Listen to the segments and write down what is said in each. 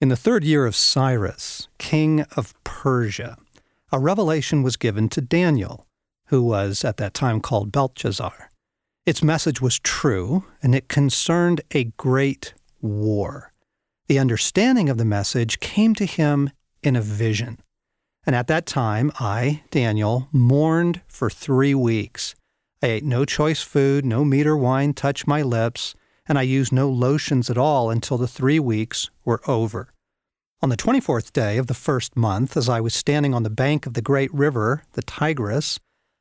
In the third year of Cyrus, king of Persia, a revelation was given to Daniel, who was at that time called Belshazzar. Its message was true, and it concerned a great war. The understanding of the message came to him in a vision. And at that time, I, Daniel, mourned for three weeks. I ate no choice food, no meat or wine touched my lips, and I used no lotions at all until the three weeks were over. On the 24th day of the first month, as I was standing on the bank of the great river, the Tigris,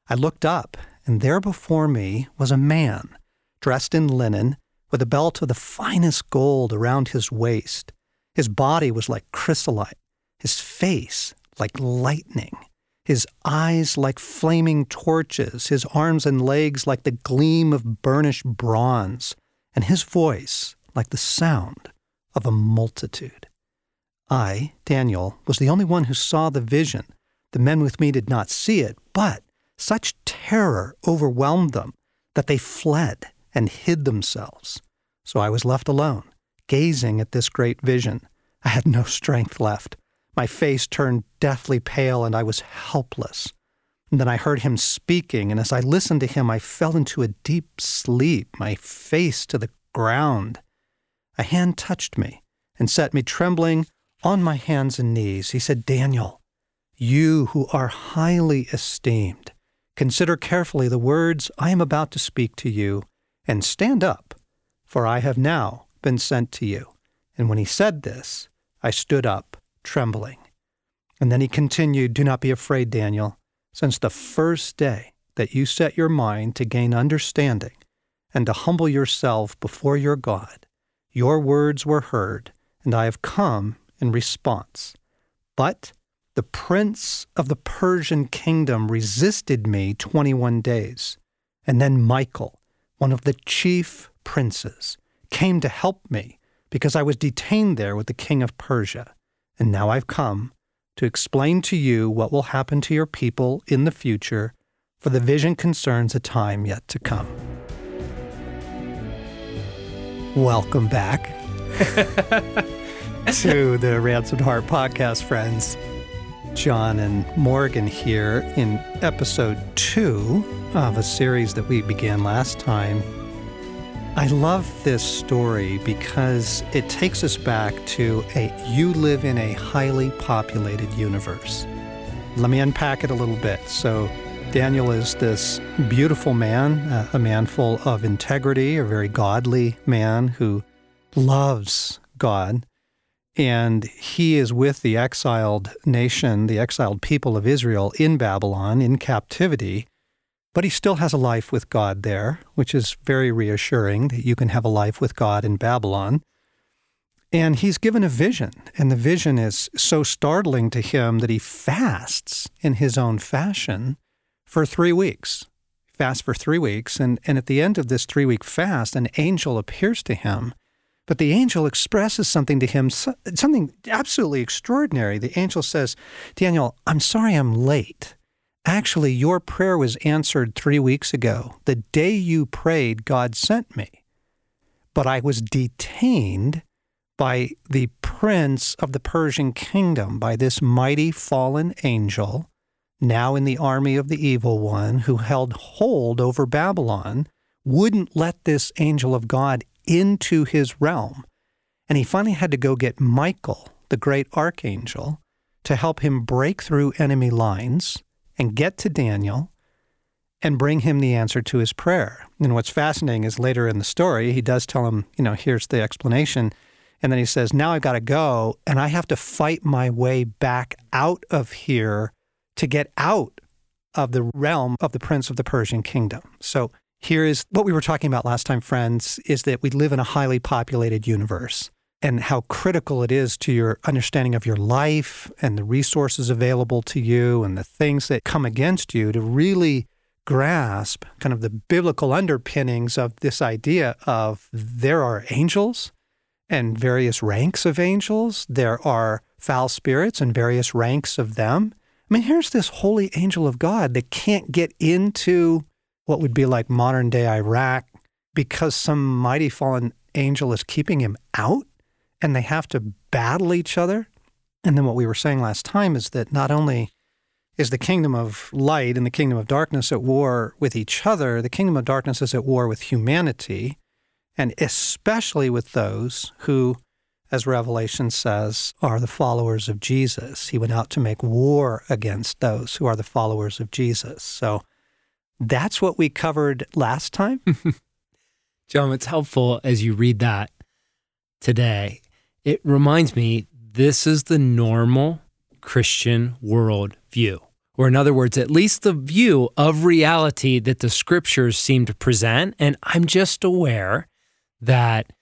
I looked up, and there before me was a man, dressed in linen, with a belt of the finest gold around his waist. His body was like chrysolite, his face like lightning, his eyes like flaming torches, his arms and legs like the gleam of burnished bronze, and his voice like the sound of a multitude. I, Daniel, was the only one who saw the vision. The men with me did not see it, but such terror overwhelmed them that they fled and hid themselves. So I was left alone, gazing at this great vision. I had no strength left. My face turned deathly pale, and I was helpless. And then I heard him speaking, and as I listened to him, I fell into a deep sleep, my face to the ground. A hand touched me and set me trembling on my hands and knees. He said, Daniel, you who are highly esteemed, consider carefully the words I am about to speak to you, and stand up, for I have now been sent to you. And when he said this, I stood up, trembling. And then he continued, Do not be afraid, Daniel, since the first day that you set your mind to gain understanding and to humble yourself before your God, your words were heard, and I have come in response. But the prince of the Persian kingdom resisted me 21 days. And then Michael, one of the chief princes, came to help me because I was detained there with the king of Persia. And now I've come to explain to you what will happen to your people in the future, for the vision concerns a time yet to come. Welcome back. to the Ransomed Heart podcast, friends. John and Morgan here in episode two of a series that we began last time. I love this story because it takes us back to a you live in a highly populated universe. Let me unpack it a little bit. So, Daniel is this beautiful man, uh, a man full of integrity, a very godly man who loves God and he is with the exiled nation, the exiled people of Israel in Babylon in captivity. But he still has a life with God there, which is very reassuring that you can have a life with God in Babylon. And he's given a vision, and the vision is so startling to him that he fasts in his own fashion for three weeks. Fast for three weeks, and, and at the end of this three week fast, an angel appears to him but the angel expresses something to him, something absolutely extraordinary. The angel says, Daniel, I'm sorry I'm late. Actually, your prayer was answered three weeks ago. The day you prayed, God sent me. But I was detained by the prince of the Persian kingdom, by this mighty fallen angel, now in the army of the evil one, who held hold over Babylon, wouldn't let this angel of God into his realm. And he finally had to go get Michael, the great archangel, to help him break through enemy lines and get to Daniel and bring him the answer to his prayer. And what's fascinating is later in the story, he does tell him, you know, here's the explanation. And then he says, now I've got to go and I have to fight my way back out of here to get out of the realm of the prince of the Persian kingdom. So here is what we were talking about last time, friends, is that we live in a highly populated universe and how critical it is to your understanding of your life and the resources available to you and the things that come against you to really grasp kind of the biblical underpinnings of this idea of there are angels and various ranks of angels, there are foul spirits and various ranks of them. I mean, here's this holy angel of God that can't get into what would be like modern day Iraq because some mighty fallen angel is keeping him out. And they have to battle each other. And then what we were saying last time is that not only is the kingdom of light and the kingdom of darkness at war with each other, the kingdom of darkness is at war with humanity, and especially with those who, as Revelation says, are the followers of Jesus. He went out to make war against those who are the followers of Jesus. So that's what we covered last time. John, it's helpful as you read that today. It reminds me this is the normal Christian world view. Or, in other words, at least the view of reality that the scriptures seem to present. And I'm just aware that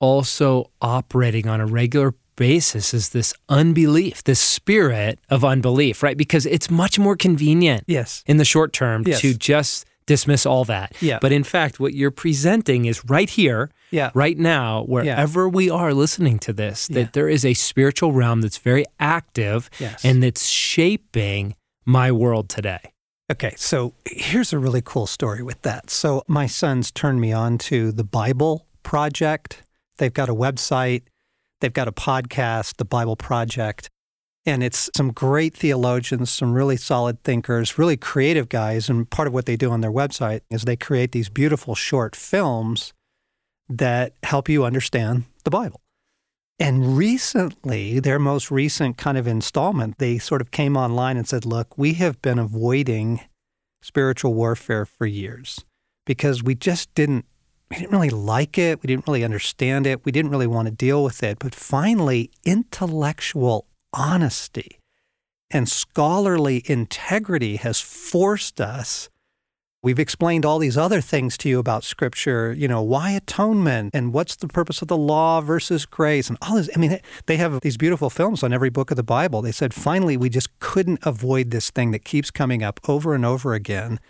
also operating on a regular basis is this unbelief, this spirit of unbelief, right? Because it's much more convenient yes. in the short term Yes. to just dismiss all that. Yeah. But in fact, what you're presenting is right here, Yeah. right now, wherever we are listening to this, that Yeah. there is a spiritual realm that's very active Yes. and that's shaping my world today. Okay, so here's a really cool story with that. So my sons turned me on to the Bible Project. They've got a website, they've got a podcast, the Bible Project. And it's some great theologians, some really solid thinkers, really creative guys. And part of what they do on their website is they create these beautiful short films that help you understand the Bible. And recently, their most recent kind of installment, they sort of came online and said, Look, we have been avoiding spiritual warfare for years because we just didn't. We didn't really like it. We didn't really understand it. We didn't really want to deal with it. But finally, intellectual honesty and scholarly integrity has forced us We've explained all these other things to you about Scripture, you know, why atonement and what's the purpose of the law versus grace and all this. I mean, they have these beautiful films on every book of the Bible. They said, finally, we just couldn't avoid this thing that keeps coming up over and over again.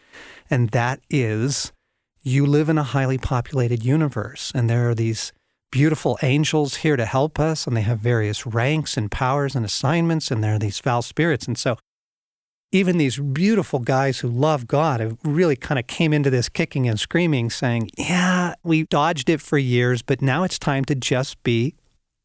And that is you live in a highly populated universe, and there are these beautiful angels here to help us, and they have various ranks and powers and assignments, and there are these foul spirits. And so, even these beautiful guys who love God have really kind of came into this kicking and screaming, saying, Yeah, we dodged it for years, but now it's time to just be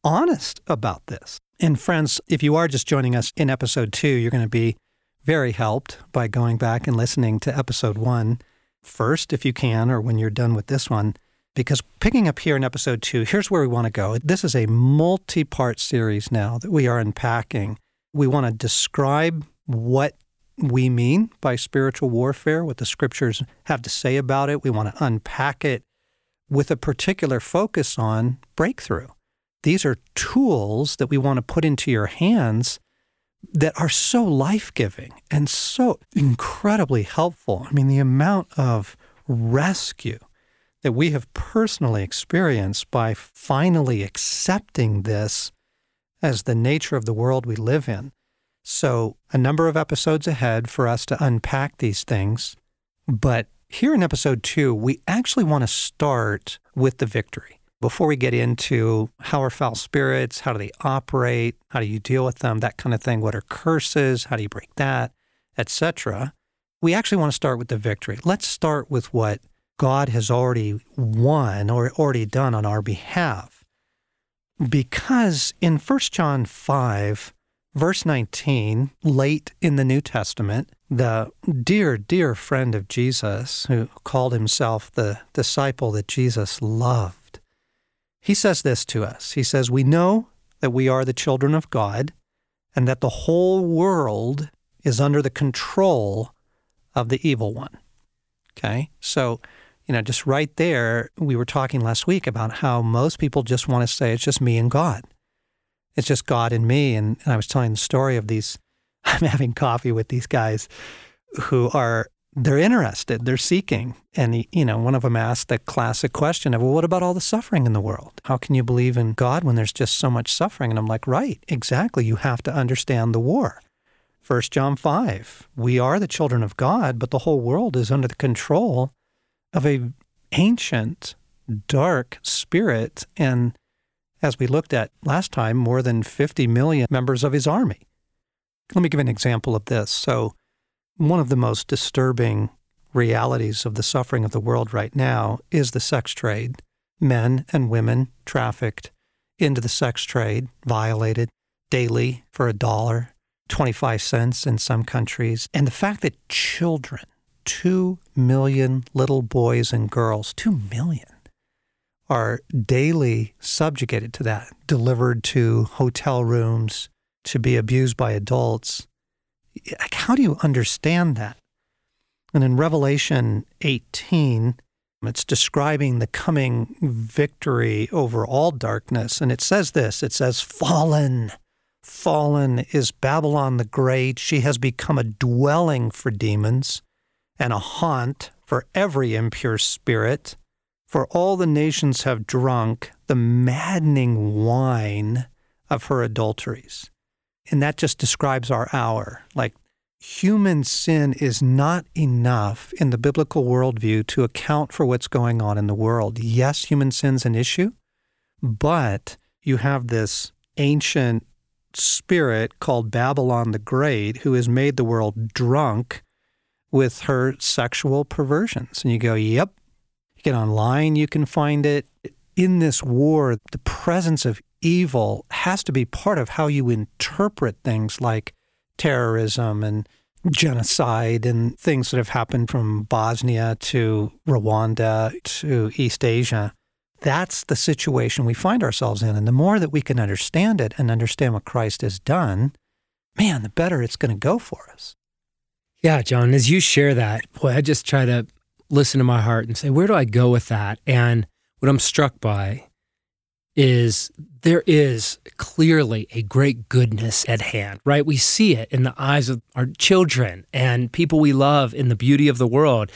honest about this. And friends, if you are just joining us in episode two, you're going to be very helped by going back and listening to episode one first, if you can, or when you're done with this one. Because picking up here in episode two, here's where we want to go. This is a multi part series now that we are unpacking. We want to describe what we mean by spiritual warfare, what the scriptures have to say about it. We want to unpack it with a particular focus on breakthrough. These are tools that we want to put into your hands that are so life giving and so incredibly helpful. I mean, the amount of rescue that we have personally experienced by finally accepting this as the nature of the world we live in. So, a number of episodes ahead for us to unpack these things. But here in episode two, we actually want to start with the victory. Before we get into how are foul spirits, how do they operate, how do you deal with them, that kind of thing, what are curses, how do you break that, etc. We actually want to start with the victory. Let's start with what God has already won or already done on our behalf. Because in 1 John 5, verse 19, late in the New Testament, the dear, dear friend of Jesus, who called himself the disciple that Jesus loved, he says this to us. He says, We know that we are the children of God and that the whole world is under the control of the evil one. Okay? So, you know, just right there, we were talking last week about how most people just want to say it's just me and God. It's just God and me. And, and I was telling the story of these, I'm having coffee with these guys who are, they're interested, they're seeking. And, you know, one of them asked the classic question of, well, what about all the suffering in the world? How can you believe in God when there's just so much suffering? And I'm like, right, exactly. You have to understand the war. 1 John 5, we are the children of God, but the whole world is under the control of a ancient, dark spirit. And as we looked at last time, more than 50 million members of his army. Let me give an example of this. So, one of the most disturbing realities of the suffering of the world right now is the sex trade. Men and women trafficked into the sex trade, violated daily for a dollar, 25 cents in some countries. And the fact that children, 2 million little boys and girls, 2 million, are daily subjugated to that, delivered to hotel rooms to be abused by adults. How do you understand that? And in Revelation 18, it's describing the coming victory over all darkness. And it says this it says, Fallen, fallen is Babylon the Great. She has become a dwelling for demons and a haunt for every impure spirit. For all the nations have drunk the maddening wine of her adulteries. And that just describes our hour. Like human sin is not enough in the biblical worldview to account for what's going on in the world. Yes, human sin's an issue, but you have this ancient spirit called Babylon the Great who has made the world drunk with her sexual perversions. And you go, yep, You get online, you can find it. In this war, the presence of evil has to be part of how you interpret things like terrorism and genocide and things that have happened from Bosnia to Rwanda to East Asia. That's the situation we find ourselves in. And the more that we can understand it and understand what Christ has done, man, the better it's going to go for us. Yeah, John, as you share that, boy, I just try to listen to my heart and say, where do I go with that? And what I'm struck by is there is clearly a great goodness at hand, right? We see it in the eyes of our children and people we love in the beauty of the world.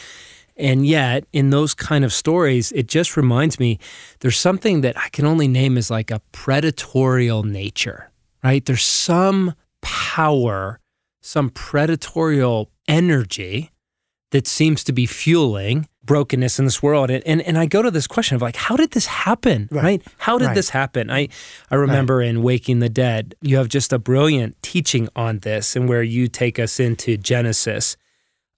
And yet, in those kind of stories, it just reminds me there's something that I can only name as like a predatorial nature, right? There's some power, some predatorial energy that seems to be fueling brokenness in this world. And, and, and I go to this question of like, how did this happen? Right. right? How did right. this happen? I, I remember right. in Waking the Dead, you have just a brilliant teaching on this and where you take us into Genesis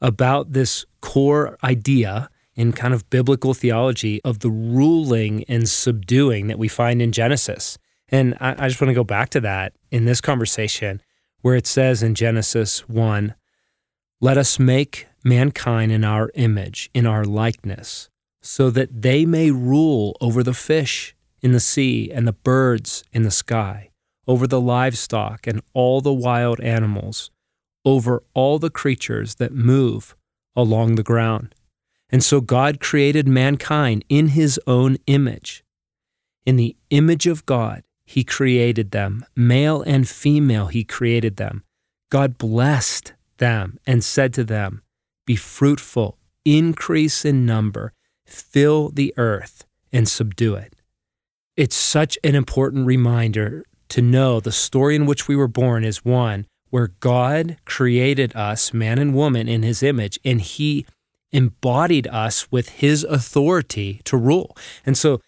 about this core idea in kind of biblical theology of the ruling and subduing that we find in Genesis. And I, I just want to go back to that in this conversation where it says in Genesis 1 let us make mankind in our image, in our likeness, so that they may rule over the fish in the sea and the birds in the sky, over the livestock and all the wild animals, over all the creatures that move along the ground. And so God created mankind in his own image. In the image of God, he created them. Male and female, he created them. God blessed them and said to them, Be fruitful, increase in number, fill the earth, and subdue it. It's such an important reminder to know the story in which we were born is one where God created us, man and woman, in his image, and he embodied us with his authority to rule. And so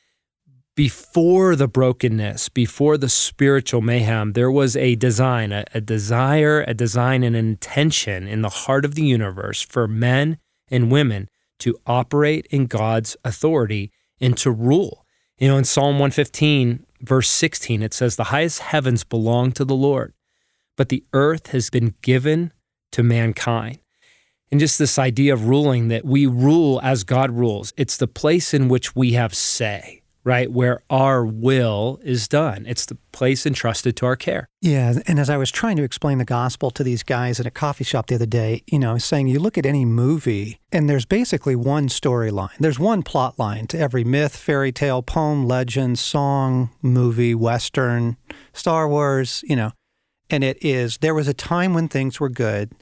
before the brokenness, before the spiritual mayhem, there was a design, a, a, desire, a design, and an intention in the heart of the universe for men and women to operate in God's authority and to rule. You know, in Psalm 115, verse 16, it says, The highest heavens belong to the Lord, but the earth has been given to mankind. And just this idea of ruling that we rule as God rules, it's the place in which we have say right? Where our will is done. It's the place entrusted to our care. Yeah. And as I was trying to explain the gospel to these guys at a coffee shop the other day, you know, saying you look at any movie and there's basically one storyline. There's one plot line to every myth, fairy tale, poem, legend, song, movie, Western, Star Wars, you know. And it is there was a time when things were good.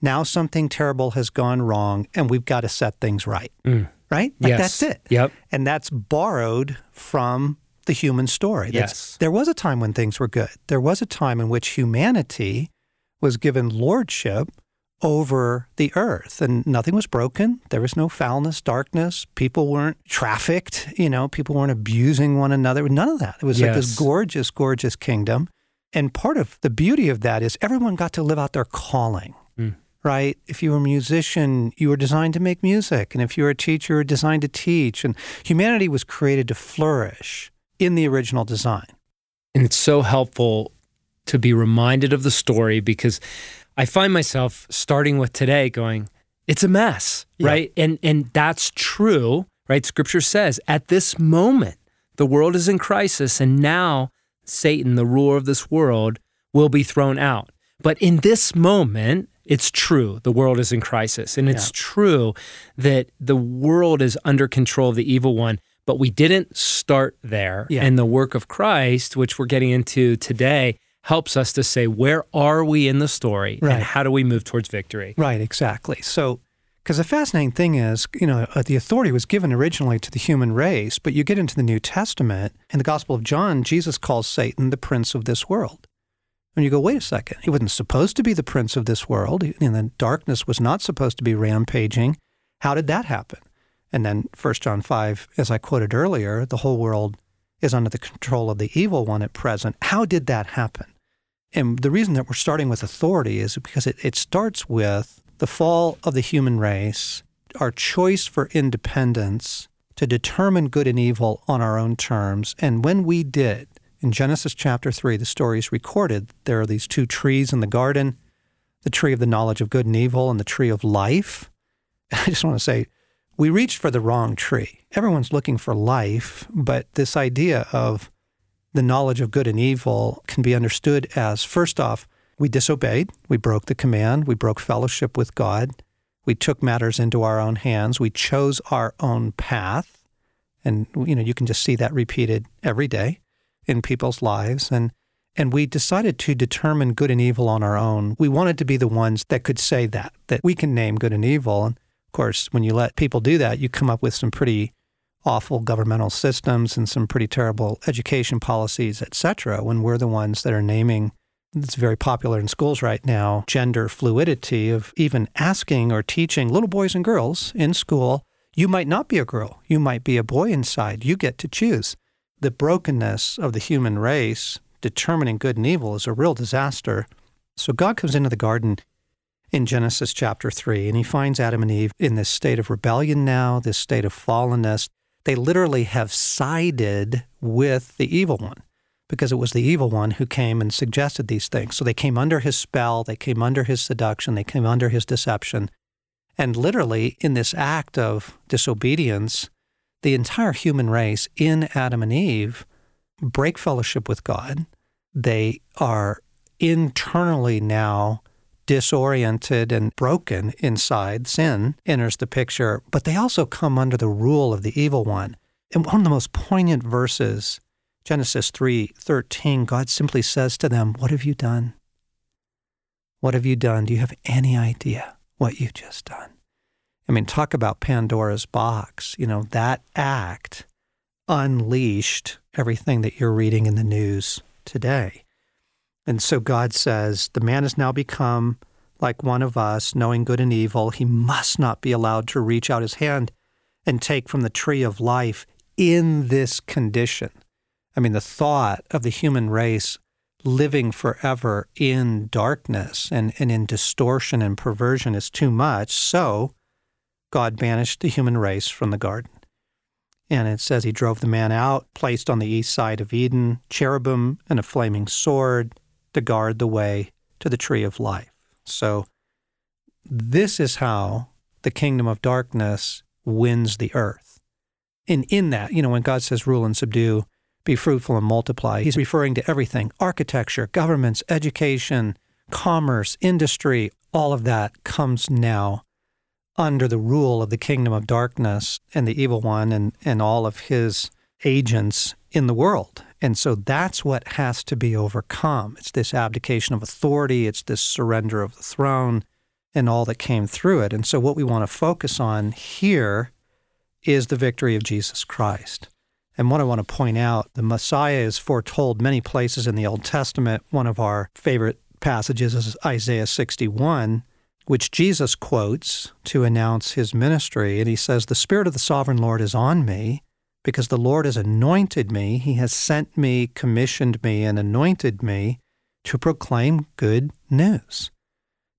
Now something terrible has gone wrong and we've got to set things right. Mm right? Like yes. that's it. Yep. And that's borrowed from the human story. That's, yes. There was a time when things were good. There was a time in which humanity was given lordship over the earth and nothing was broken. There was no foulness, darkness. People weren't trafficked. You know, people weren't abusing one another. None of that. It was yes. like this gorgeous, gorgeous kingdom. And part of the beauty of that is everyone got to live out their calling right? If you were a musician, you were designed to make music. And if you were a teacher, you were designed to teach. And humanity was created to flourish in the original design. And it's so helpful to be reminded of the story because I find myself starting with today going, it's a mess, Yeah. right? And and that's true, right? Scripture says at this moment the world is in crisis and now Satan, the ruler of this world, will be thrown out. But in this moment, it's true the world is in crisis and it's Yeah. true that the world is under control of the evil one but we didn't start there Yeah. and the work of christ which we're getting into today helps us to say where are we in the story Right. and how do we move towards victory Right, exactly. So, because the fascinating thing is, you know, uh, the authority was given originally to the human race, but you get into the New Testament, in the Gospel of John, Jesus calls Satan the prince of this world. And you go, wait a second, he wasn't supposed to be the prince of this world, and the darkness was not supposed to be rampaging. How did that happen? And then 1 John 5, as I quoted earlier, the whole world is under the control of the evil one at present. How did that happen? And the reason that we're starting with authority is because it, it starts with the fall of the human race, our choice for independence to determine good and evil on our own terms. And when we did, in Genesis chapter 3, the story is recorded. There are these two trees in the garden the tree of the knowledge of good and evil and the tree of life. I just want to say, we reached for the wrong tree. Everyone's looking for life, but this idea of the knowledge of good and evil can be understood as first off, we disobeyed, we broke the command, we broke fellowship with God, we took matters into our own hands, we chose our own path. And you know, you can just see that repeated every day in people's lives and and we decided to determine good and evil on our own. We wanted to be the ones that could say that, that we can name good and evil. And of course, when you let people do that, you come up with some pretty awful governmental systems and some pretty terrible education policies, et cetera, when we're the ones that are naming it's very popular in schools right now gender fluidity of even asking or teaching little boys and girls in school you might not be a girl you might be a boy inside you get to choose the brokenness of the human race determining good and evil is a real disaster so god comes into the garden in Genesis chapter 3 and he finds Adam and Eve in this state of rebellion now this state of fallenness they literally have sided with the evil one because it was the evil one who came and suggested these things. So they came under his spell, they came under his seduction, they came under his deception. And literally, in this act of disobedience, the entire human race in Adam and Eve break fellowship with God. They are internally now disoriented and broken inside. Sin enters the picture, but they also come under the rule of the evil one. And one of the most poignant verses Genesis 3:13 God simply says to them, "What have you done? What have you done? Do you have any idea what you've just done?" I mean, talk about Pandora's box. You know, that act unleashed everything that you're reading in the news today. And so God says, "The man has now become like one of us, knowing good and evil. He must not be allowed to reach out his hand and take from the tree of life in this condition." I mean, the thought of the human race living forever in darkness and, and in distortion and perversion is too much. So God banished the human race from the garden. And it says he drove the man out, placed on the east side of Eden cherubim and a flaming sword to guard the way to the tree of life. So this is how the kingdom of darkness wins the earth. And in that, you know, when God says rule and subdue, be fruitful and multiply. He's referring to everything architecture, governments, education, commerce, industry, all of that comes now under the rule of the kingdom of darkness and the evil one and, and all of his agents in the world. And so that's what has to be overcome. It's this abdication of authority, it's this surrender of the throne and all that came through it. And so what we want to focus on here is the victory of Jesus Christ. And what I want to point out, the Messiah is foretold many places in the Old Testament. One of our favorite passages is Isaiah 61, which Jesus quotes to announce his ministry. And he says, The Spirit of the sovereign Lord is on me because the Lord has anointed me. He has sent me, commissioned me, and anointed me to proclaim good news,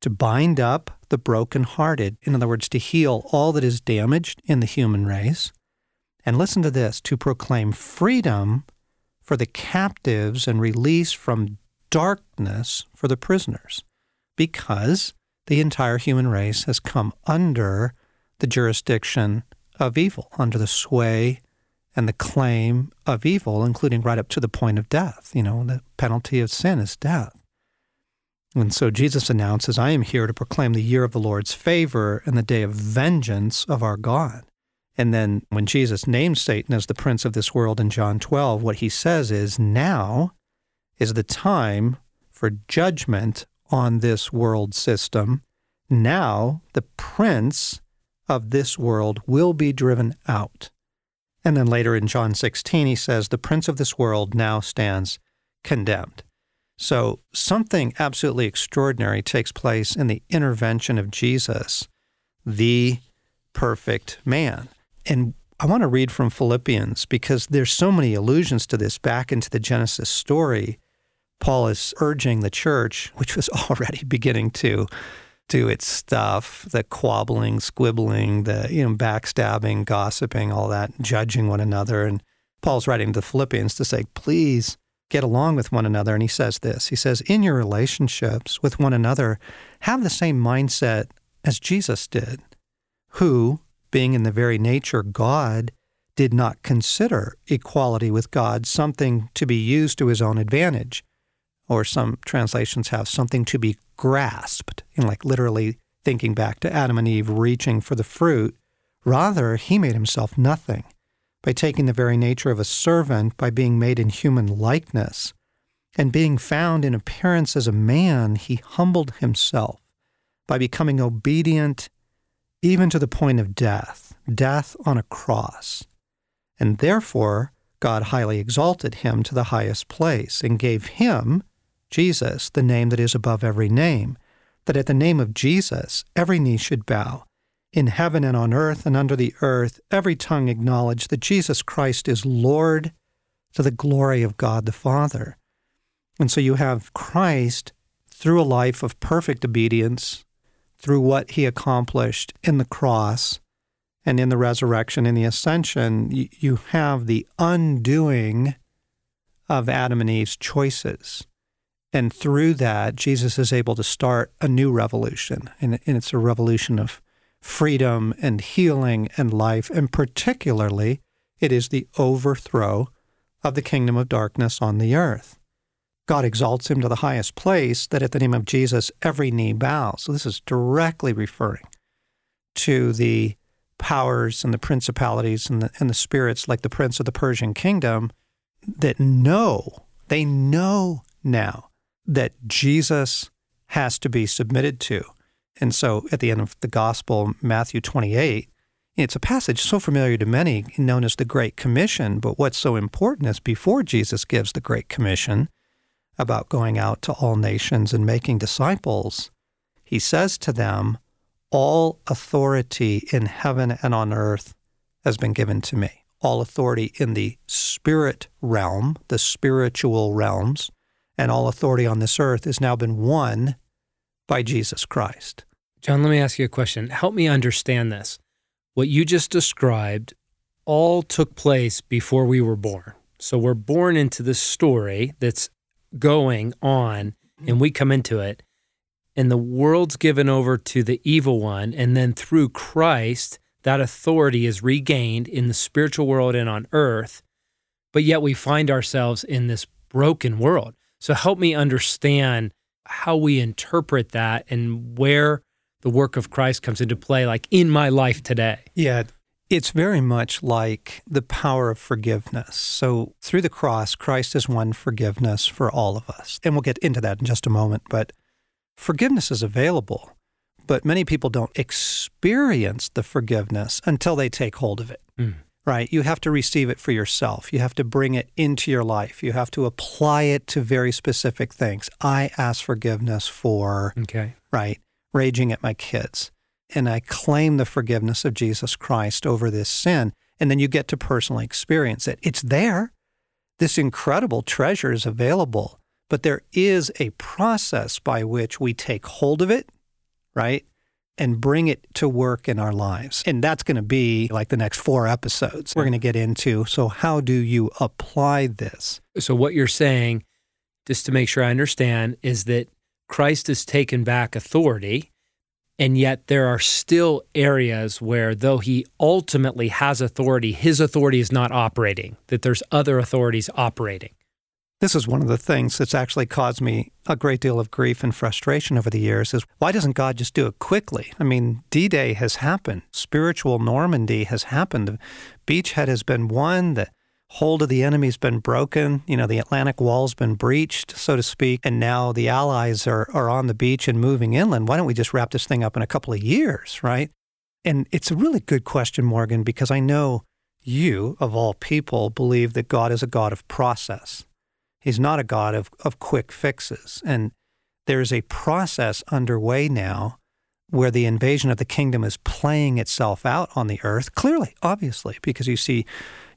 to bind up the brokenhearted. In other words, to heal all that is damaged in the human race. And listen to this to proclaim freedom for the captives and release from darkness for the prisoners, because the entire human race has come under the jurisdiction of evil, under the sway and the claim of evil, including right up to the point of death. You know, the penalty of sin is death. And so Jesus announces, I am here to proclaim the year of the Lord's favor and the day of vengeance of our God. And then when Jesus names Satan as the prince of this world in John 12, what he says is, now is the time for judgment on this world system. Now the prince of this world will be driven out. And then later in John 16, he says, The prince of this world now stands condemned. So something absolutely extraordinary takes place in the intervention of Jesus, the perfect man. And I want to read from Philippians because there's so many allusions to this back into the Genesis story. Paul is urging the church, which was already beginning to do its stuff, the quabbling, squibbling, the you know backstabbing, gossiping, all that, judging one another. And Paul's writing to the Philippians to say, please get along with one another. And he says this. He says, in your relationships with one another, have the same mindset as Jesus did, who, being in the very nature God, did not consider equality with God something to be used to his own advantage. Or some translations have something to be grasped, know, like literally thinking back to Adam and Eve reaching for the fruit. Rather, he made himself nothing by taking the very nature of a servant, by being made in human likeness. And being found in appearance as a man, he humbled himself by becoming obedient even to the point of death, death on a cross. And therefore, God highly exalted him to the highest place and gave him, Jesus, the name that is above every name, that at the name of Jesus every knee should bow, in heaven and on earth and under the earth, every tongue acknowledge that Jesus Christ is Lord to the glory of God the Father. And so you have Christ through a life of perfect obedience, through what he accomplished in the cross and in the resurrection and the ascension, you have the undoing of Adam and Eve's choices. And through that, Jesus is able to start a new revolution. And, it's a revolution of freedom and healing and life. And particularly, it is the overthrow of the kingdom of darkness on the earth. God exalts him to the highest place, that at the name of Jesus every knee bows. So this is directly referring to the powers and the principalities and the, and the spirits, like the prince of the Persian kingdom, that know, they know now that Jesus has to be submitted to. And so at the end of the gospel, Matthew 28, it's a passage so familiar to many, known as the Great Commission. But what's so important is before Jesus gives the Great Commission, about going out to all nations and making disciples, he says to them, All authority in heaven and on earth has been given to me. All authority in the spirit realm, the spiritual realms, and all authority on this earth has now been won by Jesus Christ. John, let me ask you a question. Help me understand this. What you just described all took place before we were born. So we're born into this story that's going on and we come into it and the world's given over to the evil one and then through Christ that authority is regained in the spiritual world and on earth but yet we find ourselves in this broken world so help me understand how we interpret that and where the work of Christ comes into play like in my life today yeah it's very much like the power of forgiveness. So, through the cross, Christ has won forgiveness for all of us. And we'll get into that in just a moment. But forgiveness is available, but many people don't experience the forgiveness until they take hold of it. Mm. Right? You have to receive it for yourself. You have to bring it into your life. You have to apply it to very specific things. I ask forgiveness for, okay. right, raging at my kids and I claim the forgiveness of Jesus Christ over this sin. And then you get to personally experience it. It's there. This incredible treasure is available, but there is a process by which we take hold of it, right? And bring it to work in our lives. And that's going to be like the next four episodes we're going to get into. So, how do you apply this? So, what you're saying, just to make sure I understand, is that Christ has taken back authority. And yet, there are still areas where, though he ultimately has authority, his authority is not operating, that there's other authorities operating. This is one of the things that's actually caused me a great deal of grief and frustration over the years is why doesn't God just do it quickly? I mean, D-Day has happened. Spiritual Normandy has happened. The beachhead has been won. The hold of the enemy's been broken. You know, the Atlantic wall's been breached, so to speak, and now the allies are, are on the beach and moving inland. Why don't we just wrap this thing up in a couple of years, right? And it's a really good question, Morgan, because I know you, of all people, believe that God is a God of process. He's not a God of, of quick fixes. And there's a process underway now where the invasion of the kingdom is playing itself out on the earth, clearly, obviously, because you see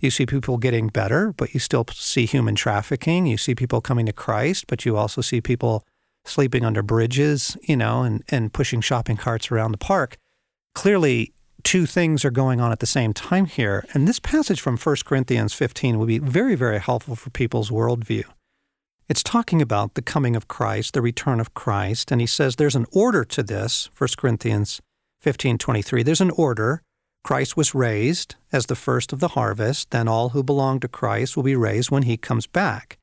you see people getting better, but you still see human trafficking. You see people coming to Christ, but you also see people sleeping under bridges, you know, and, and pushing shopping carts around the park. Clearly, two things are going on at the same time here. And this passage from 1 Corinthians 15 would be very, very helpful for people's worldview. It's talking about the coming of Christ, the return of Christ, and he says there's an order to this, 1 Corinthians 15:23. There's an order. Christ was raised as the first of the harvest, then all who belong to Christ will be raised when he comes back.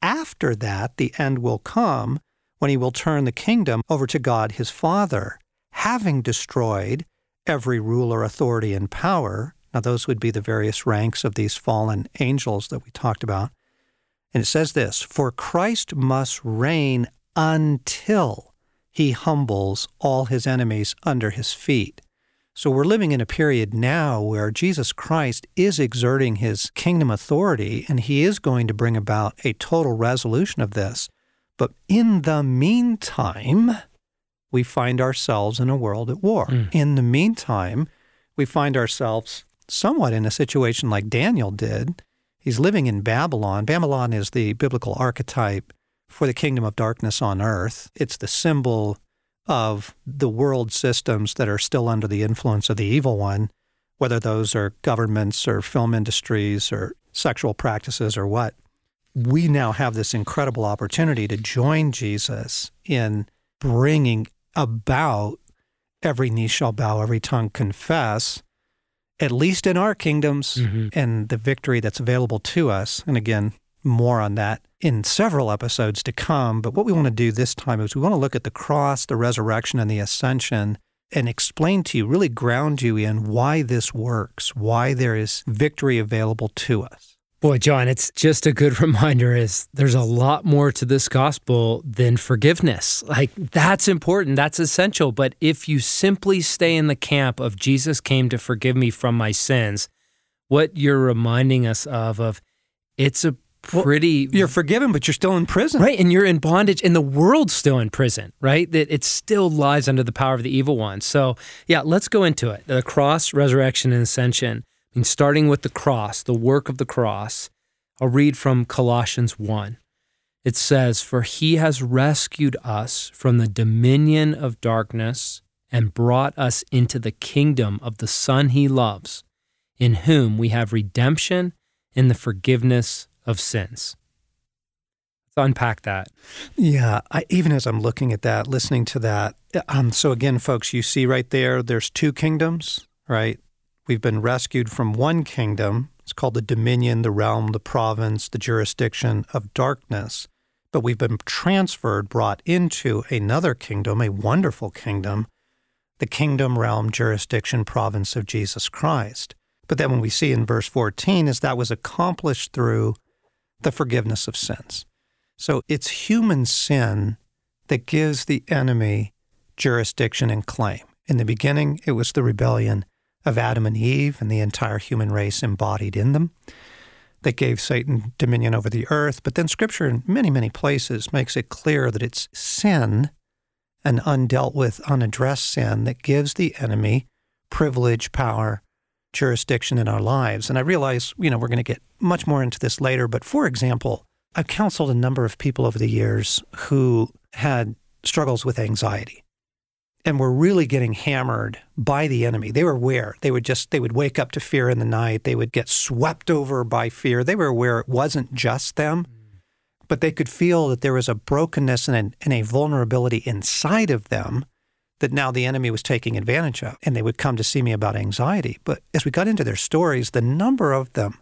After that, the end will come when he will turn the kingdom over to God his Father, having destroyed every ruler, authority, and power. Now, those would be the various ranks of these fallen angels that we talked about. And it says this For Christ must reign until he humbles all his enemies under his feet. So we're living in a period now where Jesus Christ is exerting his kingdom authority and he is going to bring about a total resolution of this. But in the meantime, we find ourselves in a world at war. Mm. In the meantime, we find ourselves somewhat in a situation like Daniel did He's living in Babylon. Babylon is the biblical archetype for the kingdom of darkness on earth. It's the symbol of the world systems that are still under the influence of the evil one, whether those are governments or film industries or sexual practices or what. We now have this incredible opportunity to join Jesus in bringing about every knee shall bow, every tongue confess at least in our kingdoms, mm-hmm. and the victory that's available to us. And again, more on that in several episodes to come. But what we want to do this time is we want to look at the cross, the resurrection, and the ascension and explain to you, really ground you in why this works, why there is victory available to us. Boy, John, it's just a good reminder is there's a lot more to this gospel than forgiveness. Like that's important, that's essential, but if you simply stay in the camp of Jesus came to forgive me from my sins, what you're reminding us of of it's a pretty well, you're forgiven but you're still in prison. Right, and you're in bondage and the world's still in prison, right? That it still lies under the power of the evil one. So, yeah, let's go into it. The cross, resurrection and ascension. I mean, starting with the cross, the work of the cross, I'll read from Colossians 1. It says, For he has rescued us from the dominion of darkness and brought us into the kingdom of the Son he loves, in whom we have redemption in the forgiveness of sins. Let's unpack that. Yeah, I, even as I'm looking at that, listening to that, um, so again, folks, you see right there, there's two kingdoms, right? We've been rescued from one kingdom. It's called the dominion, the realm, the province, the jurisdiction of darkness. But we've been transferred, brought into another kingdom, a wonderful kingdom, the kingdom, realm, jurisdiction, province of Jesus Christ. But then when we see in verse 14 is that was accomplished through the forgiveness of sins. So it's human sin that gives the enemy jurisdiction and claim. In the beginning, it was the rebellion of Adam and Eve and the entire human race embodied in them that gave Satan dominion over the earth. But then Scripture, in many, many places, makes it clear that it's sin, an undealt with, unaddressed sin, that gives the enemy privilege, power, jurisdiction in our lives. And I realize, you know, we're going to get much more into this later. But for example, I've counseled a number of people over the years who had struggles with anxiety. And were really getting hammered by the enemy. They were aware. They would just they would wake up to fear in the night. They would get swept over by fear. They were aware it wasn't just them, but they could feel that there was a brokenness and, and a vulnerability inside of them that now the enemy was taking advantage of. And they would come to see me about anxiety. But as we got into their stories, the number of them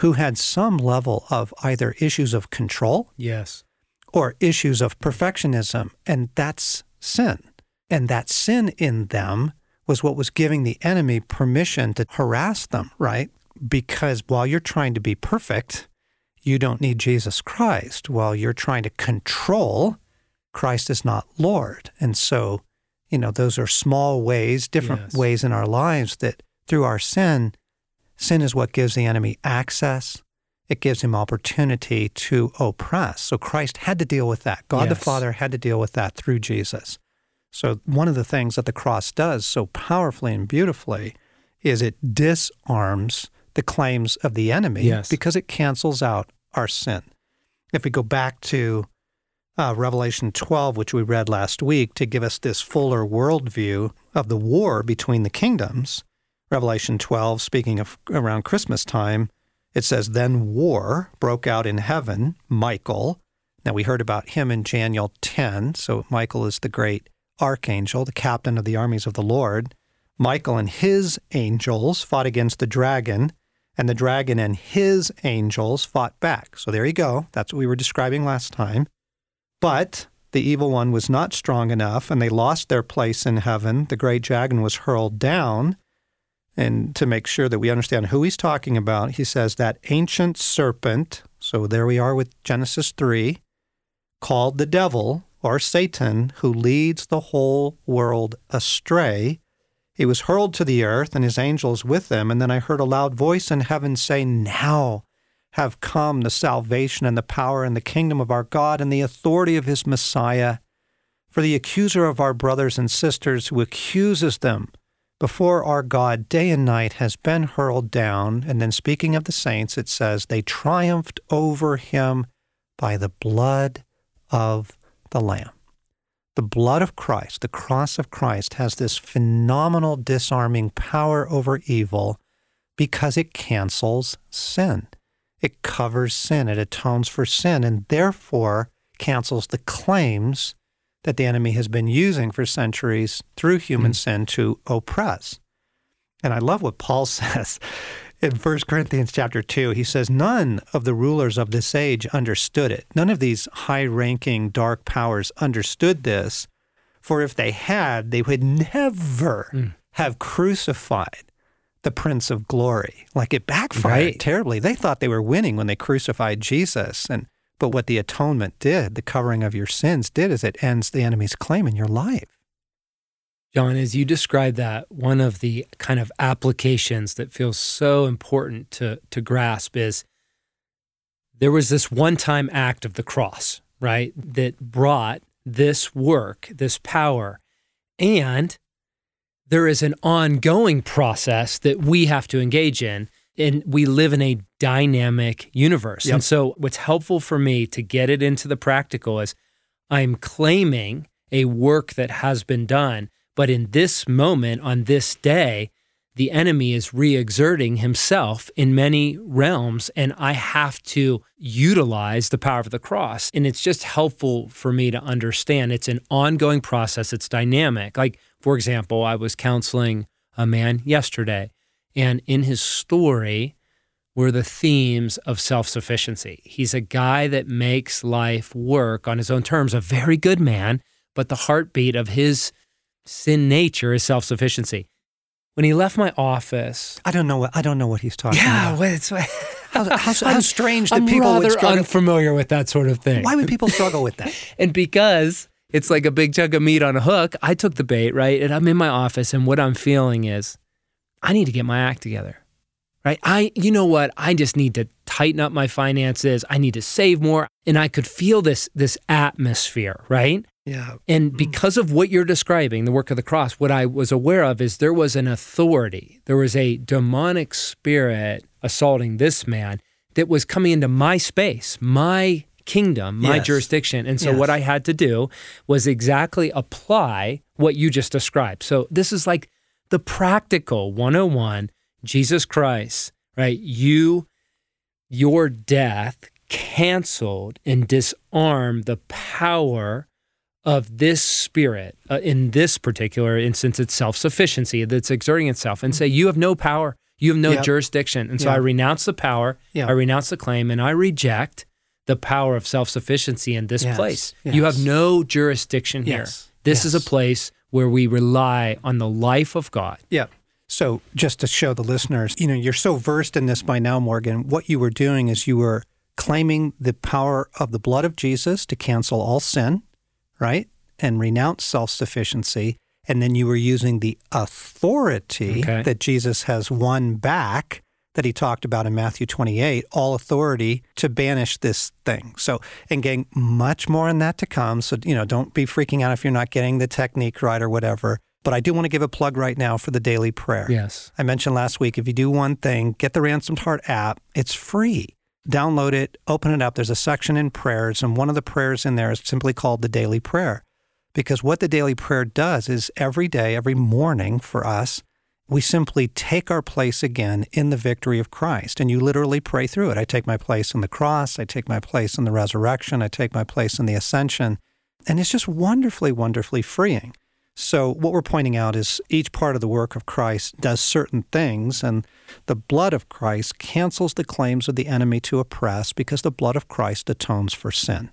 who had some level of either issues of control, yes, or issues of perfectionism, and that's sin. And that sin in them was what was giving the enemy permission to harass them, right? Because while you're trying to be perfect, you don't need Jesus Christ. While you're trying to control, Christ is not Lord. And so, you know, those are small ways, different Yes. ways in our lives that through our sin, sin is what gives the enemy access. It gives him opportunity to oppress. So Christ had to deal with that. God the Father had to deal with that through Jesus. So one of the things that the cross does so powerfully and beautifully is it disarms the claims of the enemy Yes. because it cancels out our sin. If we go back to uh, Revelation 12, which we read last week, to give us this fuller worldview of the war between the kingdoms, Revelation 12, speaking of around Christmas time, it says, Then war broke out in heaven, Michael. Now, we heard about him in Daniel 10. So, Michael is the great archangel, the captain of the armies of the Lord. Michael and his angels fought against the dragon, and the dragon and his angels fought back. So, there you go. That's what we were describing last time. But the evil one was not strong enough, and they lost their place in heaven. The great dragon was hurled down. And to make sure that we understand who he's talking about, he says that ancient serpent, so there we are with Genesis 3, called the devil or Satan, who leads the whole world astray. He was hurled to the earth and his angels with them. And then I heard a loud voice in heaven say, Now have come the salvation and the power and the kingdom of our God and the authority of his Messiah. For the accuser of our brothers and sisters who accuses them before our God day and night has been hurled down. And then speaking of the saints, it says, They triumphed over him by the blood of the Lamb. The blood of Christ, the cross of Christ, has this phenomenal disarming power over evil because it cancels sin. It covers sin, it atones for sin, and therefore cancels the claims that the enemy has been using for centuries through human mm. sin to oppress. And I love what Paul says in 1 Corinthians chapter 2. He says, None of the rulers of this age understood it. None of these high ranking dark powers understood this. For if they had, they would never hmm. have crucified the Prince of Glory. Like it backfired Right. terribly. They thought they were winning when they crucified Jesus. And but what the atonement did, the covering of your sins did, is it ends the enemy's claim in your life. John, as you describe that, one of the kind of applications that feels so important to, to grasp is there was this one time act of the cross, right, that brought this work, this power. And there is an ongoing process that we have to engage in. And we live in a dynamic universe. Yep. And so, what's helpful for me to get it into the practical is I'm claiming a work that has been done. But in this moment, on this day, the enemy is re exerting himself in many realms, and I have to utilize the power of the cross. And it's just helpful for me to understand it's an ongoing process, it's dynamic. Like, for example, I was counseling a man yesterday, and in his story, were the themes of self sufficiency. He's a guy that makes life work on his own terms, a very good man, but the heartbeat of his sin nature is self sufficiency. When he left my office, I don't know what I don't know what he's talking yeah, about. it's, How, how, how strange that I'm people rather would struggle. unfamiliar with that sort of thing. Why would people struggle with that? And because it's like a big chunk of meat on a hook, I took the bait, right? And I'm in my office, and what I'm feeling is I need to get my act together, right? I, you know what? I just need to tighten up my finances. I need to save more. And I could feel this, this atmosphere, right? Yeah. And hmm. because of what you're describing, the work of the cross, what I was aware of is there was an authority, there was a demonic spirit assaulting this man that was coming into my space, my kingdom, my Yes. jurisdiction. And so Yes. what I had to do was exactly apply what you just described. So this is like the practical 101 Jesus Christ, right? You your death canceled and disarmed the power of this spirit uh, in this particular instance it's self-sufficiency that's exerting itself and say you have no power you have no Yep. jurisdiction and so Yeah. i renounce the power Yeah. i renounce the claim and i reject the power of self-sufficiency in this Yes. place you have no jurisdiction here Yes. this is a place where we rely on the life of god Yeah. So just to show the listeners, you know, you're so versed in this by now, Morgan. What you were doing is you were claiming the power of the blood of Jesus to cancel all sin, right? And renounce self sufficiency. And then you were using the authority Okay. that Jesus has won back that he talked about in Matthew 28, all authority to banish this thing. So, and getting much more on that to come. So, you know, don't be freaking out if you're not getting the technique right or whatever. But I do want to give a plug right now for the daily prayer. yes I mentioned last week if you do one thing, get the Ransomed Heart app. It's free. Download it, open it up. There's a section in prayers, and one of the prayers in there is simply called the daily prayer. Because what the daily prayer does is every day, every morning for us, we simply take our place again in the victory of Christ. And you literally pray through it. I take my place in the cross, I take my place in the resurrection, I take my place in the ascension. And it's just wonderfully, wonderfully freeing. So, what we're pointing out is each part of the work of Christ does certain things, and the blood of Christ cancels the claims of the enemy to oppress because the blood of Christ atones for sin.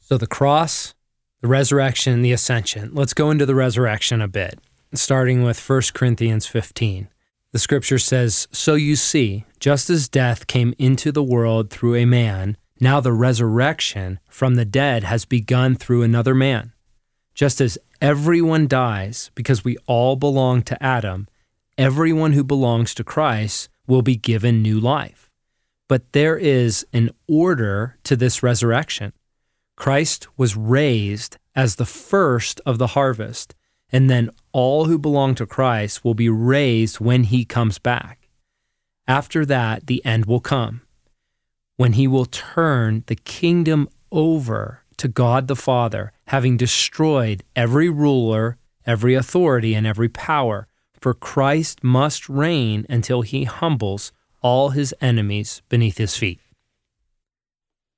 So the cross, the resurrection, the ascension. Let's go into the resurrection a bit, starting with 1 Corinthians 15. The scripture says, So you see, just as death came into the world through a man, now the resurrection from the dead has begun through another man. Just as everyone dies because we all belong to Adam, everyone who belongs to Christ will be given new life. But there is an order to this resurrection. Christ was raised as the first of the harvest, and then all who belong to Christ will be raised when he comes back. After that, the end will come, when he will turn the kingdom over to God the Father, having destroyed every ruler, every authority, and every power. For Christ must reign until he humbles all his enemies beneath his feet.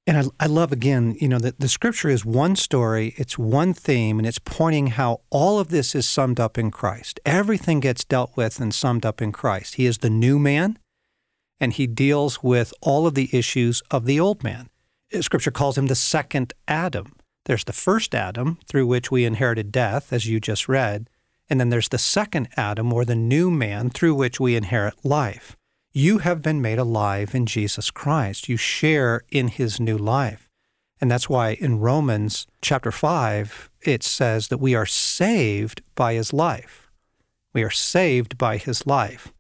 And I, I love again, you know, that the scripture is one story, it's one theme, and it's pointing how all of this is summed up in Christ. Everything gets dealt with and summed up in Christ. He is the new man, and he deals with all of the issues of the old man. Scripture calls him the second Adam. There's the first Adam through which we inherited death, as you just read, and then there's the second Adam, or the new man, through which we inherit life. You have been made alive in Jesus Christ. You share in his new life. And that's why in Romans chapter 5, it says that we are saved by his life. We are saved by his life.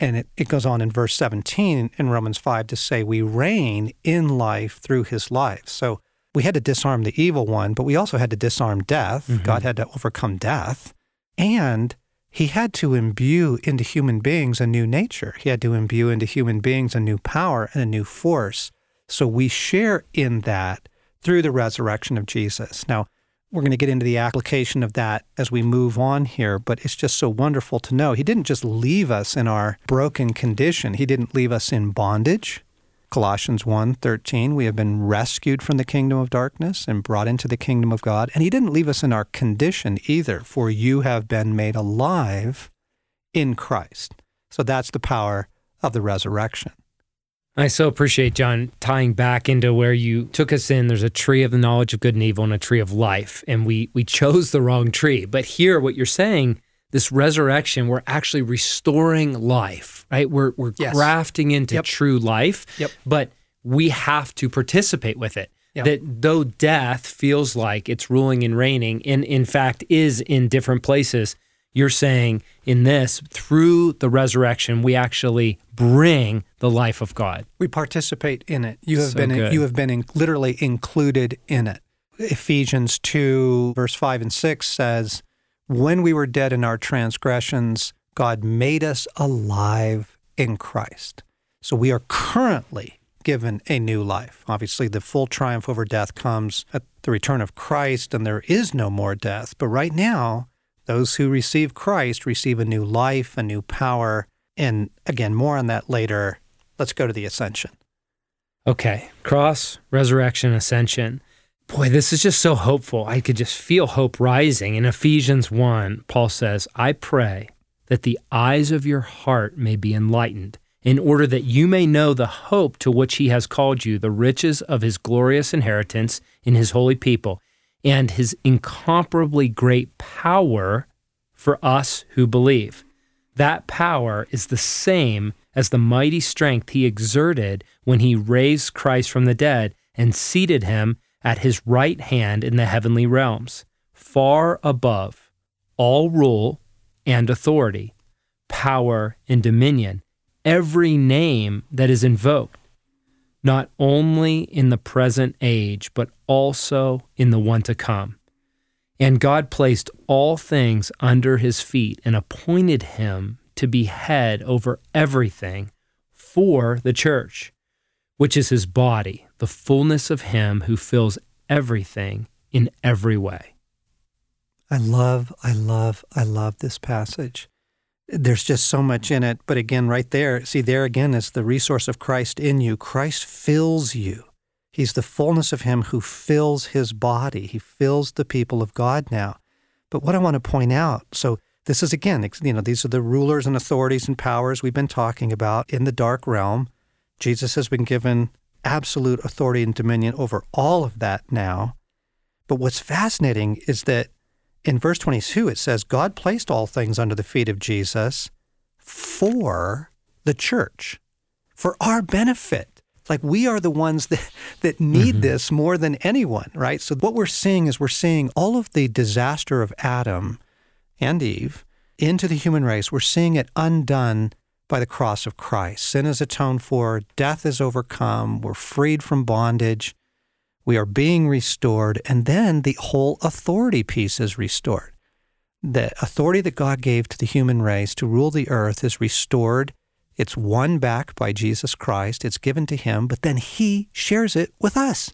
And it, it goes on in verse 17 in Romans 5 to say we reign in life through his life. So we had to disarm the evil one, but we also had to disarm death. Mm-hmm. God had to overcome death. And he had to imbue into human beings a new nature. He had to imbue into human beings a new power and a new force. So we share in that through the resurrection of Jesus. Now, we're going to get into the application of that as we move on here, but it's just so wonderful to know he didn't just leave us in our broken condition. He didn't leave us in bondage. Colossians 1:13 we have been rescued from the kingdom of darkness and brought into the kingdom of God and he didn't leave us in our condition either for you have been made alive in Christ. So that's the power of the resurrection. I so appreciate John tying back into where you took us in. There's a tree of the knowledge of good and evil and a tree of life, and we we chose the wrong tree. But here, what you're saying, this resurrection, we're actually restoring life, right? We're we're Yes. grafting into Yep. true life. Yep. But we have to participate with it. Yep. That though death feels like it's ruling and reigning, and in fact is in different places, you're saying in this, through the resurrection, we actually bring the life of God. We participate in it. You have So been you have been in, literally included in it. Ephesians 2 verse 5 and 6 says, "When we were dead in our transgressions, God made us alive in Christ." So we are currently given a new life. Obviously, the full triumph over death comes at the return of Christ, and there is no more death. But right now, those who receive Christ receive a new life, a new power. And again, more on that later. Let's go to the ascension. Okay. Cross, resurrection, ascension. Boy, this is just so hopeful. I could just feel hope rising. In Ephesians 1, Paul says, I pray that the eyes of your heart may be enlightened, in order that you may know the hope to which he has called you, the riches of his glorious inheritance in his holy people, and his incomparably great power for us who believe. That power is the same as the mighty strength he exerted when he raised Christ from the dead and seated him at his right hand in the heavenly realms, far above all rule and authority, power and dominion, every name that is invoked, not only in the present age, but also in the one to come. And God placed all things under his feet and appointed him to be head over everything for the church, which is his body, the fullness of him who fills everything in every way. I love, I love, I love this passage. There's just so much in it. But again, right there, see, there again is the resource of Christ in you. Christ fills you. He's the fullness of Him who fills His body. He fills the people of God now. But what I want to point out so, this is again, you know, these are the rulers and authorities and powers we've been talking about in the dark realm. Jesus has been given absolute authority and dominion over all of that now. But what's fascinating is that in verse 22, it says, God placed all things under the feet of Jesus for the church, for our benefit. Like we are the ones that, that need mm-hmm. this more than anyone, right? So what we're seeing is we're seeing all of the disaster of Adam and Eve into the human race. We're seeing it undone by the cross of Christ. Sin is atoned for, death is overcome, we're freed from bondage, we are being restored, and then the whole authority piece is restored. The authority that God gave to the human race to rule the earth is restored. It's won back by Jesus Christ. It's given to him, but then he shares it with us.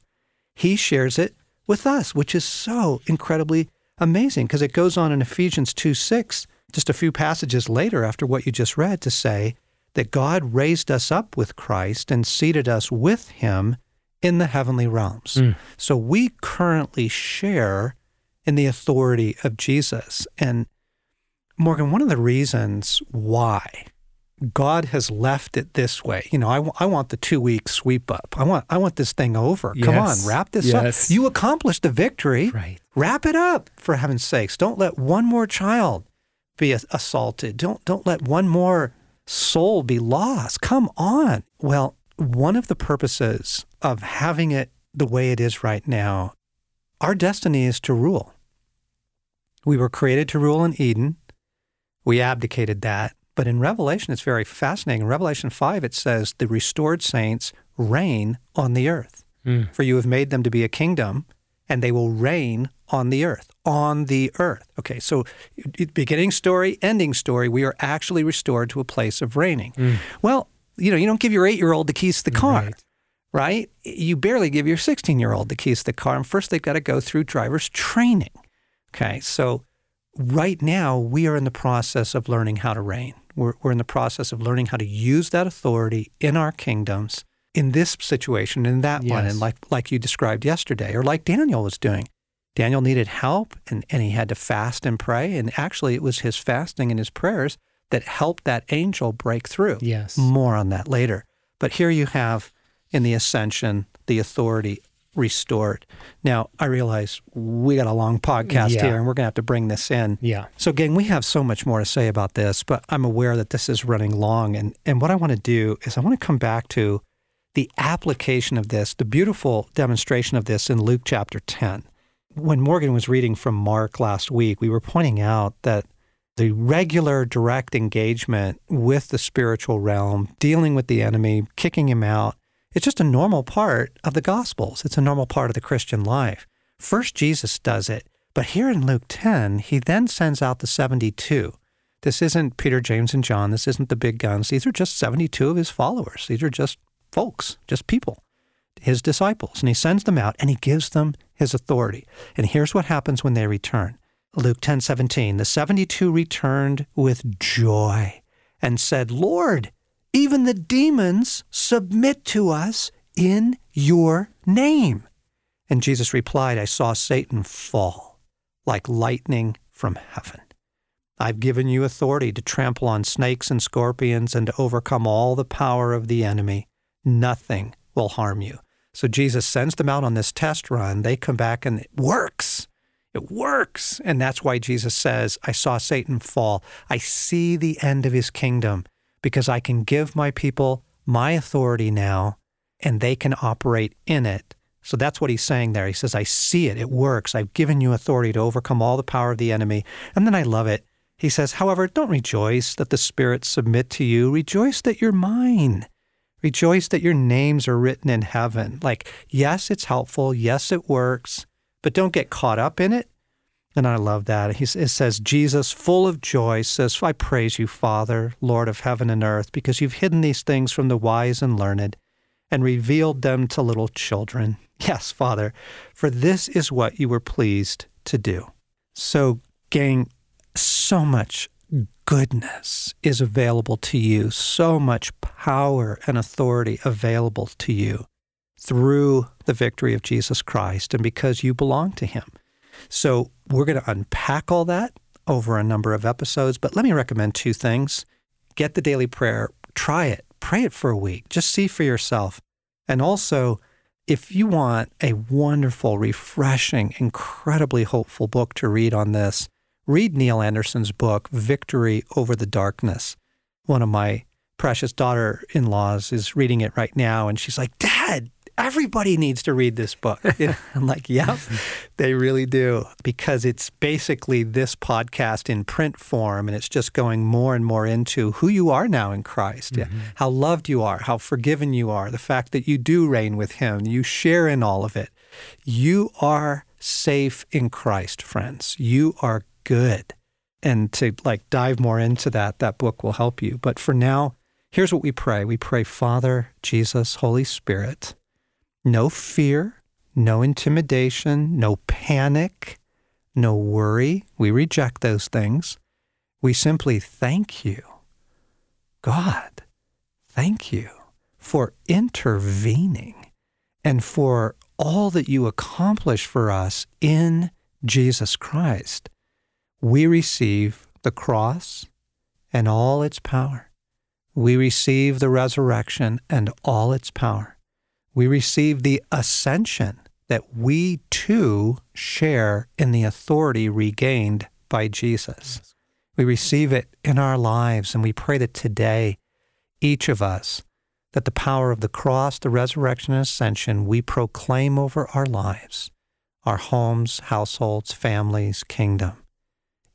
He shares it with us, which is so incredibly amazing because it goes on in Ephesians 2 6 just a few passages later after what you just read to say that God raised us up with Christ and seated us with him in the heavenly realms. Mm. So we currently share in the authority of Jesus. And Morgan, one of the reasons why God has left it this way, you know, I, w- I want the two week sweep up. I want I want this thing over. Yes. Come on, wrap this yes. up. You accomplished the victory. Right. Wrap it up for heaven's sakes. Don't let one more child be assaulted. Don't don't let one more soul be lost. Come on. Well, one of the purposes of having it the way it is right now, our destiny is to rule. We were created to rule in Eden. We abdicated that. But in Revelation, it's very fascinating. In Revelation 5, it says, The restored saints reign on the earth. Mm. For you have made them to be a kingdom, and they will reign on the earth, on the earth. Okay, so beginning story, ending story, we are actually restored to a place of reigning. Mm. Well, you know, you don't give your eight year old the keys to the car, right. right? You barely give your 16 year old the keys to the car. And first, they've got to go through driver's training. Okay, so right now, we are in the process of learning how to reign. We're, we're in the process of learning how to use that authority in our kingdoms in this situation, in that yes. one, and like, like you described yesterday, or like Daniel was doing. Daniel needed help and, and he had to fast and pray. And actually, it was his fasting and his prayers that helped that angel break through. Yes. More on that later. But here you have in the ascension the authority restored. Now, I realize we got a long podcast yeah. here and we're going to have to bring this in. Yeah. So, gang, we have so much more to say about this, but I'm aware that this is running long. And, and what I want to do is I want to come back to the application of this, the beautiful demonstration of this in Luke chapter 10 when Morgan was reading from Mark last week, we were pointing out that the regular direct engagement with the spiritual realm, dealing with the enemy, kicking him out, it's just a normal part of the Gospels. It's a normal part of the Christian life. First, Jesus does it, but here in Luke 10, he then sends out the 72. This isn't Peter, James, and John. This isn't the big guns. These are just 72 of his followers. These are just folks, just people, his disciples. And he sends them out and he gives them his authority. And here's what happens when they return. Luke 10 17, the 72 returned with joy and said, Lord, even the demons submit to us in your name. And Jesus replied, I saw Satan fall like lightning from heaven. I've given you authority to trample on snakes and scorpions and to overcome all the power of the enemy. Nothing will harm you. So Jesus sends them out on this test run. They come back and it works. It works. And that's why Jesus says, I saw Satan fall. I see the end of his kingdom because I can give my people my authority now and they can operate in it. So that's what he's saying there. He says, I see it. It works. I've given you authority to overcome all the power of the enemy. And then I love it. He says, however, don't rejoice that the spirits submit to you. Rejoice that you're mine. Rejoice that your names are written in heaven. Like, yes, it's helpful. Yes, it works but don't get caught up in it. And I love that. He, it says, Jesus, full of joy, says, I praise you, Father, Lord of heaven and earth, because you've hidden these things from the wise and learned and revealed them to little children. Yes, Father, for this is what you were pleased to do. So, gang, so much goodness is available to you, so much power and authority available to you through the victory of Jesus Christ and because you belong to Him. So we're going to unpack all that over a number of episodes, but let me recommend two things. Get the daily prayer, try it, pray it for a week, just see for yourself. And also, if you want a wonderful, refreshing, incredibly hopeful book to read on this, read Neil Anderson's book, Victory Over the Darkness. One of my precious daughter in laws is reading it right now, and she's like, Dad, everybody needs to read this book. I'm like, yep, they really do. Because it's basically this podcast in print form, and it's just going more and more into who you are now in Christ, mm-hmm. how loved you are, how forgiven you are, the fact that you do reign with Him, you share in all of it. You are safe in Christ, friends. You are good. And to like dive more into that, that book will help you. But for now, here's what we pray. We pray, Father, Jesus, Holy Spirit, no fear, no intimidation, no panic, no worry. We reject those things. We simply thank you. God, thank you for intervening and for all that you accomplish for us in Jesus Christ. We receive the cross and all its power. We receive the resurrection and all its power we receive the ascension that we too share in the authority regained by Jesus. We receive it in our lives, and we pray that today, each of us, that the power of the cross, the resurrection, and ascension we proclaim over our lives, our homes, households, families, kingdom.